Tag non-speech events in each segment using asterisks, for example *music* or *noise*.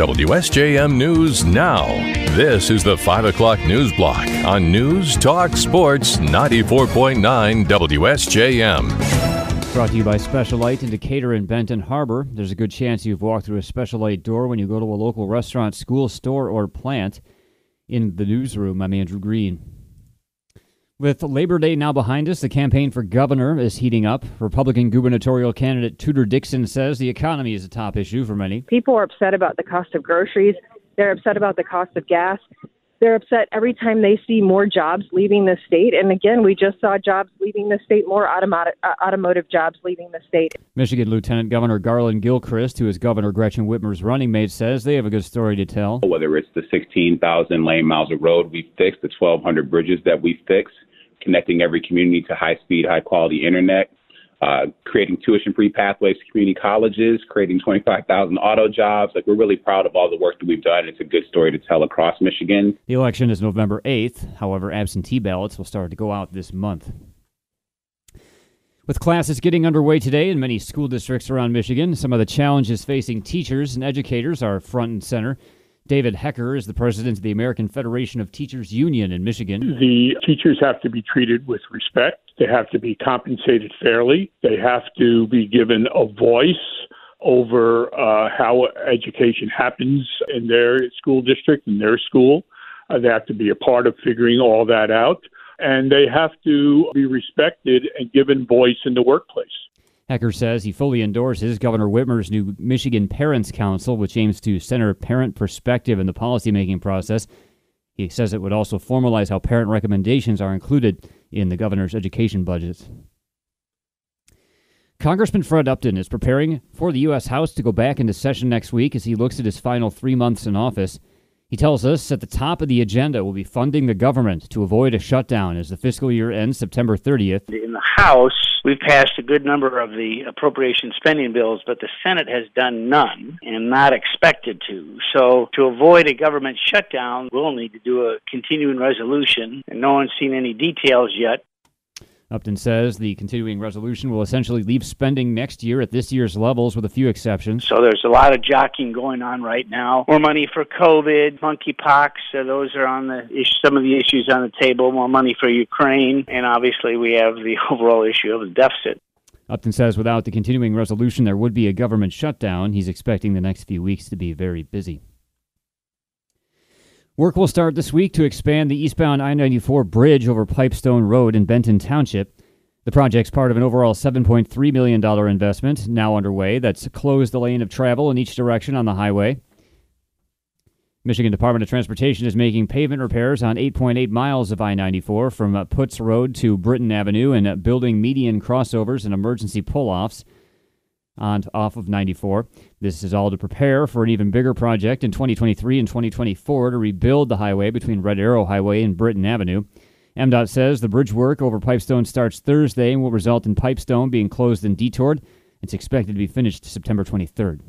WSJM News Now. This is the 5 o'clock news block on News Talk Sports 94.9 WSJM. Brought to you by Special Light in Decatur and Benton Harbor. There's a good chance you've walked through a Special Light door when you go to a local restaurant, school, store, or plant. In the newsroom, I'm Andrew Green. With Labor Day now behind us, the campaign for governor is heating up. Republican gubernatorial candidate Tudor Dixon says the economy is a top issue for many. People are upset about the cost of groceries. They're upset about the cost of gas. They're upset every time they see more jobs leaving the state. And again, we just saw jobs leaving the state, more automotive, uh, automotive jobs leaving the state. Michigan Lieutenant Governor Garlin Gilchrist, who is Governor Gretchen Whitmer's running mate, says they have a good story to tell. Whether it's the 16,000 lane miles of road we fixed, the 1,200 bridges that we fixed, connecting every community to high speed, high quality internet, uh, creating tuition free pathways to community colleges, creating 25,000 auto jobs. Like, we're really proud of all the work that we've done. It's a good story to tell across Michigan. The election is November 8th. However, absentee ballots will start to go out this month. With classes getting underway today in many school districts around Michigan, some of the challenges facing teachers and educators are front and center. David Hecker is the president of the American Federation of Teachers Union in Michigan. The teachers have to be treated with respect. They have to be compensated fairly. They have to be given a voice over uh, how education happens in their school district, in their school. Uh, they have to be a part of figuring all that out. And they have to be respected and given voice in the workplace. Hecker says he fully endorses Governor Whitmer's new Michigan Parents Council, which aims to center parent perspective in the policymaking process. He says it would also formalize how parent recommendations are included in the governor's education budget. Congressman Fred Upton is preparing for the U.S. House to go back into session next week as he looks at his final three months in office. He tells us at the top of the agenda will be funding the government to avoid a shutdown as the fiscal year ends September 30th. In the House, we've passed a good number of the appropriation spending bills, but the Senate has done none and not expected to. So, to avoid a government shutdown, we'll need to do a continuing resolution, and no one's seen any details yet. Upton says the continuing resolution will essentially leave spending next year at this year's levels with a few exceptions. So there's a lot of jockeying going on right now. More money for COVID, monkeypox, uh, those are on the some of the issues on the table. More money for Ukraine, and obviously we have the *laughs* overall issue of the deficit. Upton says without the continuing resolution, there would be a government shutdown. He's expecting the next few weeks to be very busy. Work will start this week to expand the eastbound I 94 bridge over Pipestone Road in Benton Township. The project's part of an overall $7.3 million investment now underway that's closed the lane of travel in each direction on the highway. Michigan Department of Transportation is making pavement repairs on 8.8 miles of I 94 from Puetz Road to Britain Avenue and building median crossovers and emergency pull offs on off of 94. This is all to prepare for an even bigger project in 2023 and 2024 to rebuild the highway between Red Arrow Highway and Britain Avenue. MDOT says the bridge work over Pipestone starts Thursday and will result in Pipestone being closed and detoured. It's expected to be finished September 23rd.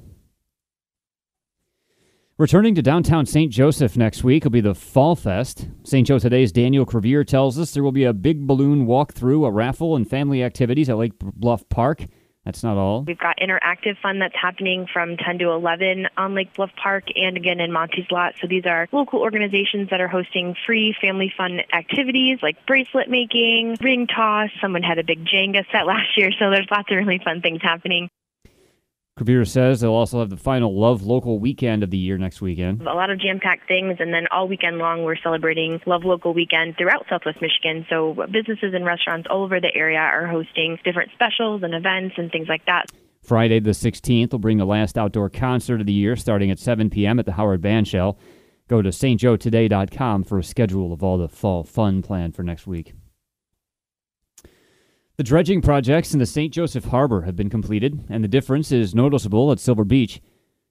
Returning to downtown St. Joseph next week will be the Fall Fest. St. Joe Today's Daniel Crevier tells us there will be a big balloon walkthrough, a raffle, and family activities at Lake Bluff Park. That's not all. We've got interactive fun that's happening from 10 to 11 on Lake Bluff Park and again in Monty's Lot. So these are local organizations that are hosting free family fun activities like bracelet making, ring toss. Someone had a big Jenga set last year, so there's lots of really fun things happening. Crevier says they'll also have the final Love Local weekend of the year next weekend. A lot of jam packed things, and then all weekend long, we're celebrating Love Local weekend throughout Southwest Michigan. So businesses and restaurants all over the area are hosting different specials and events and things like that. Friday the 16th will bring the last outdoor concert of the year starting at 7 p.m. at the Howard Bandshell. Go to stjoetoday.com for a schedule of all the fall fun planned for next week. The dredging projects in the St. Joseph Harbor have been completed, and the difference is noticeable at Silver Beach.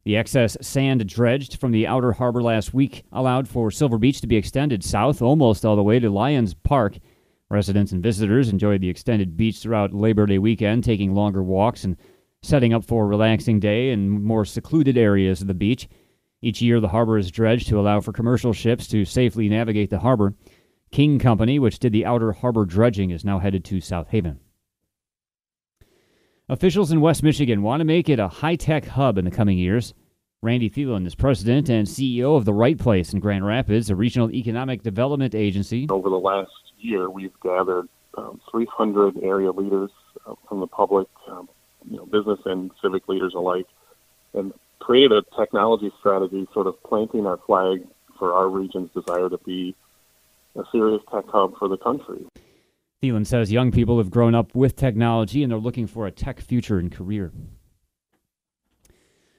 The excess sand dredged from the outer harbor last week allowed for Silver Beach to be extended south almost all the way to Lions Park. Residents and visitors enjoyed the extended beach throughout Labor Day weekend, taking longer walks and setting up for a relaxing day in more secluded areas of the beach. Each year, the harbor is dredged to allow for commercial ships to safely navigate the harbor. King Company, which did the outer harbor dredging, is now headed to South Haven. Officials in West Michigan want to make it a high tech hub in the coming years. Randy Thelen is president and CEO of The Right Place in Grand Rapids, a regional economic development agency. Over the last year, we've gathered um, 300 area leaders uh, from the public, um, you know, business and civic leaders alike, and created a technology strategy, sort of planting our flag for our region's desire to be a serious tech hub for the country. Thelen says young people have grown up with technology and they're looking for a tech future and career.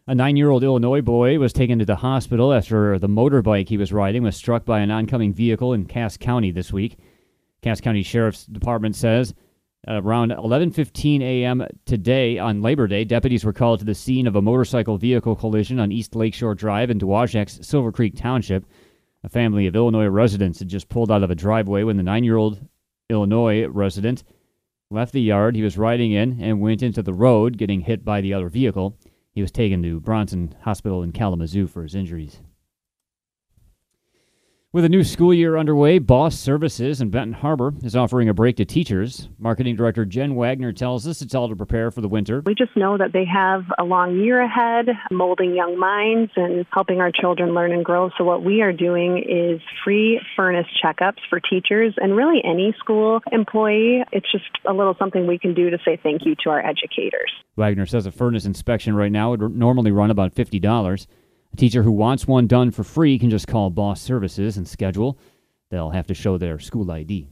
A nine year old Illinois boy was taken to the hospital after the motorbike he was riding was struck by an oncoming vehicle in Cass County this week. Cass County Sheriff's Department says around 11:15 a.m. today on Labor Day, deputies were called to the scene of a motorcycle vehicle collision on East Lakeshore Drive in Dowagiac's Silver Creek Township. A family of Illinois residents had just pulled out of a driveway when the nine-year-old Illinois resident left the yard he was riding in and went into the road, getting hit by the other vehicle. He was taken to Bronson Hospital in Kalamazoo for his injuries. With a new school year underway, Boss Services in Benton Harbor is offering a break to teachers. Marketing Director Jen Wagner tells us it's all to prepare for the winter. We just know that they have a long year ahead, molding young minds and helping our children learn and grow. So, what we are doing is free furnace checkups for teachers and really any school employee. It's just a little something we can do to say thank you to our educators. Wagner says a furnace inspection right now would normally run about $50. A teacher who wants one done for free can just call Boss Services and schedule. They'll have to show their school ID.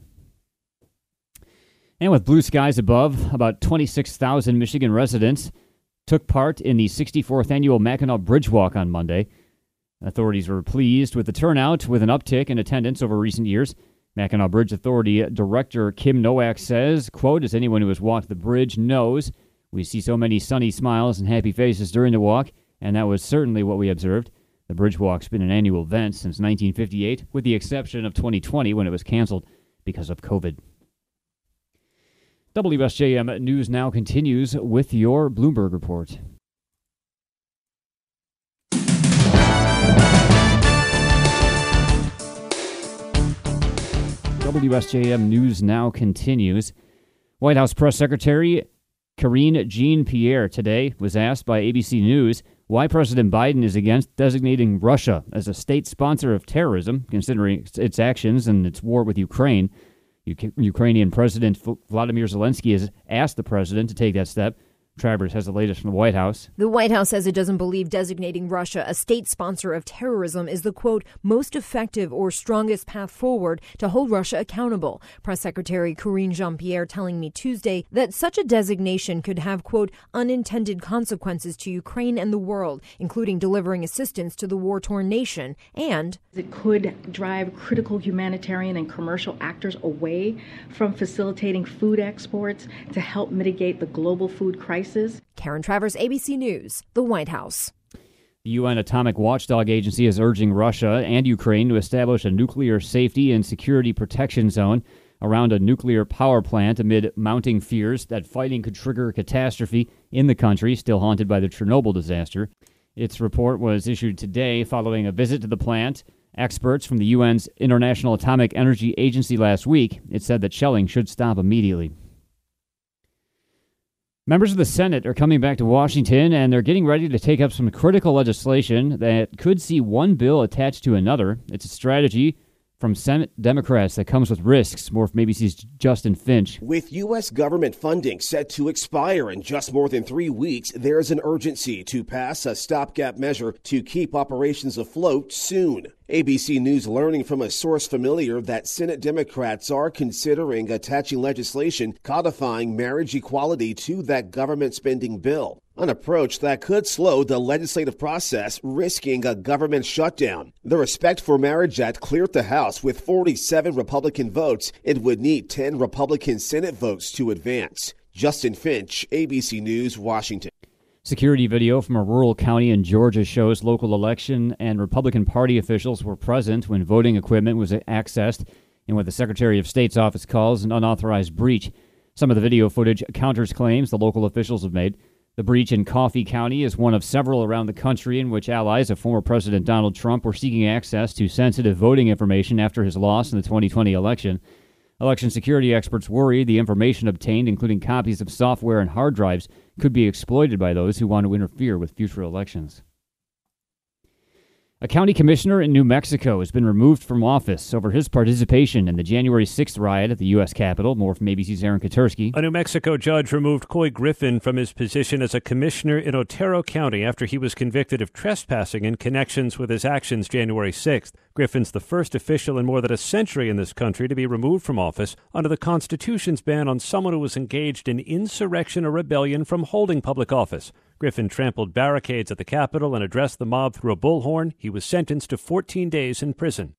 And with blue skies above, about 26,000 Michigan residents took part in the 64th annual Mackinac Bridge Walk on Monday. Authorities were pleased with the turnout, with an uptick in attendance over recent years. Mackinac Bridge Authority Director Kim Nowack says, quote, as anyone who has walked the bridge knows, we see so many sunny smiles and happy faces during the walk and that was certainly what we observed. The Bridge Walk's been an annual event since 1958, with the exception of 2020 when it was canceled because of COVID. WSJM News now continues with your Bloomberg report. WSJM News now continues. White House Press Secretary Karine Jean Pierre today was asked by ABC News why President Biden is against designating Russia as a state sponsor of terrorism, considering its actions and its war with Ukraine. Ukrainian President Vladimir Zelensky has asked the president to take that step. Travers has the latest from the White House. The White House says it doesn't believe designating Russia a state sponsor of terrorism is the quote most effective or strongest path forward to hold Russia accountable. Press Secretary Karine Jean Pierre telling me Tuesday that such a designation could have quote unintended consequences to Ukraine and the world, including delivering assistance to the war torn nation and it could drive critical humanitarian and commercial actors away from facilitating food exports to help mitigate the global food crisis Karen Travers, ABC News, the White House. The UN Atomic Watchdog Agency is urging Russia and Ukraine to establish a nuclear safety and security protection zone around a nuclear power plant amid mounting fears that fighting could trigger a catastrophe in the country still haunted by the Chernobyl disaster. Its report was issued today following a visit to the plant. Experts from the UN's International Atomic Energy Agency last week, it said that shelling should stop immediately. Members of the Senate are coming back to Washington and they're getting ready to take up some critical legislation that could see one bill attached to another. It's a strategy from Senate Democrats that comes with risks. More from ABC's Justin Finch. With U.S. government funding set to expire in just more than three weeks, there's an urgency to pass a stopgap measure to keep operations afloat soon. ABC News learning from a source familiar that Senate Democrats are considering attaching legislation codifying marriage equality to that government spending bill an approach that could slow the legislative process, risking a government shutdown. The Respect for Marriage Act cleared the House with 47 Republican votes. It would need 10 Republican Senate votes to advance. Justin Finch, ABC News, Washington. Security video from a rural county in Georgia shows local election and Republican Party officials were present when voting equipment was accessed in what the Secretary of State's office calls an unauthorized breach. Some of the video footage counters claims the local officials have made. The breach in Coffee County is one of several around the country in which allies of former President Donald Trump were seeking access to sensitive voting information after his loss in the 2020 election. Election security experts worry the information obtained, including copies of software and hard drives, could be exploited by those who want to interfere with future elections. A county commissioner in New Mexico has been removed from office over his participation in the January 6th riot at the U.S. Capitol. More from ABC's Aaron Katersky. A New Mexico judge removed Couy Griffin from his position as a commissioner in Otero County after he was convicted of trespassing in connections with his actions January 6th. Griffin's the first official in more than a century in this country to be removed from office under the Constitution's ban on someone who was engaged in insurrection or rebellion from holding public office. Griffin trampled barricades at the Capitol and addressed the mob through a bullhorn. He was sentenced to 14 days in prison.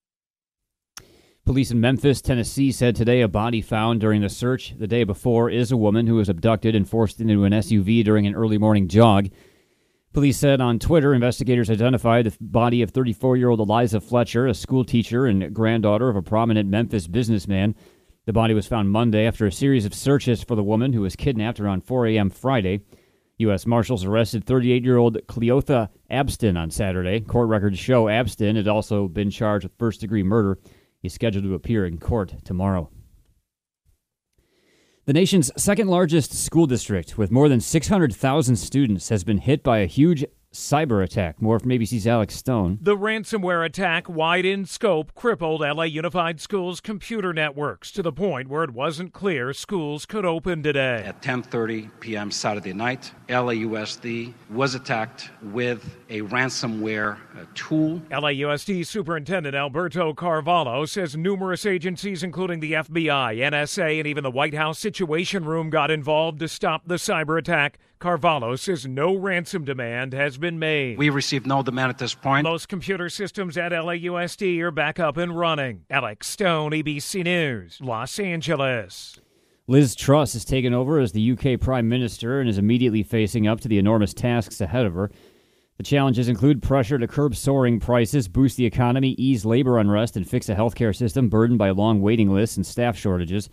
Police in Memphis, Tennessee said today a body found during the search the day before is a woman who was abducted and forced into an SUV during an early morning jog. Police said on Twitter investigators identified the body of 34 year old Eliza Fletcher, a school teacher and granddaughter of a prominent Memphis businessman. The body was found Monday after a series of searches for the woman who was kidnapped around 4 a.m. Friday. U.S. Marshals arrested 38 year old Cleotha Abston on Saturday. Court records show Abston had also been charged with first degree murder. He's scheduled to appear in court tomorrow. The nation's second largest school district, with more than 600,000 students, has been hit by a huge cyber attack. More from ABC's Alex Stone. The ransomware attack, wide in scope, crippled LA Unified Schools computer networks to the point where it wasn't clear schools could open today. At 10:30 p.m. Saturday night, LAUSD was attacked with a ransomware uh, tool. LAUSD Superintendent Alberto Carvalho says numerous agencies, including the FBI, NSA, and even the White House Situation Room, got involved to stop the cyber attack. Carvalho says no ransom demand has been made. We received no demand at this point. Most computer systems at LAUSD are back up and running. Alex Stone, ABC News, Los Angeles. Liz Truss has taken over as the UK Prime Minister and is immediately facing up to the enormous tasks ahead of her. The challenges include pressure to curb soaring prices, boost the economy, ease labor unrest, and fix a healthcare system burdened by long waiting lists and staff shortages.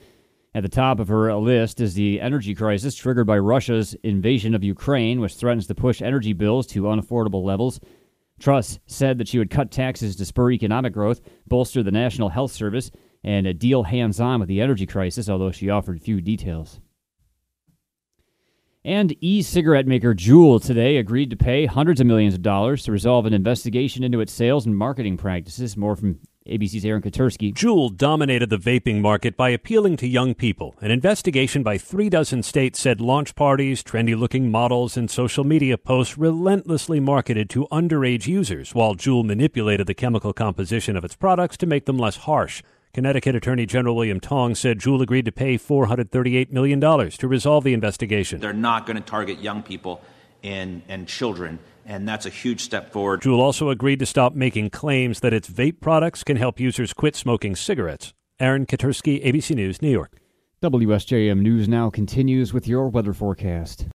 At the top of her list is the energy crisis triggered by Russia's invasion of Ukraine, which threatens to push energy bills to unaffordable levels. Truss said that she would cut taxes to spur economic growth, bolster the National Health Service, and uh, deal hands on with the energy crisis, although she offered few details. And e cigarette maker Juul today agreed to pay hundreds of millions of dollars to resolve an investigation into its sales and marketing practices. More from ABC's Aaron Katersky. Juul dominated the vaping market by appealing to young people. An investigation by three dozen states said launch parties, trendy looking models, and social media posts relentlessly marketed to underage users, while Juul manipulated the chemical composition of its products to make them less harsh. Connecticut Attorney General William Tong said Juul agreed to pay $438 million to resolve the investigation. They're not going to target young people and, and children, and that's a huge step forward. Juul also agreed to stop making claims that its vape products can help users quit smoking cigarettes. Aaron Katersky, ABC News, New York. WSJM News Now continues with your weather forecast.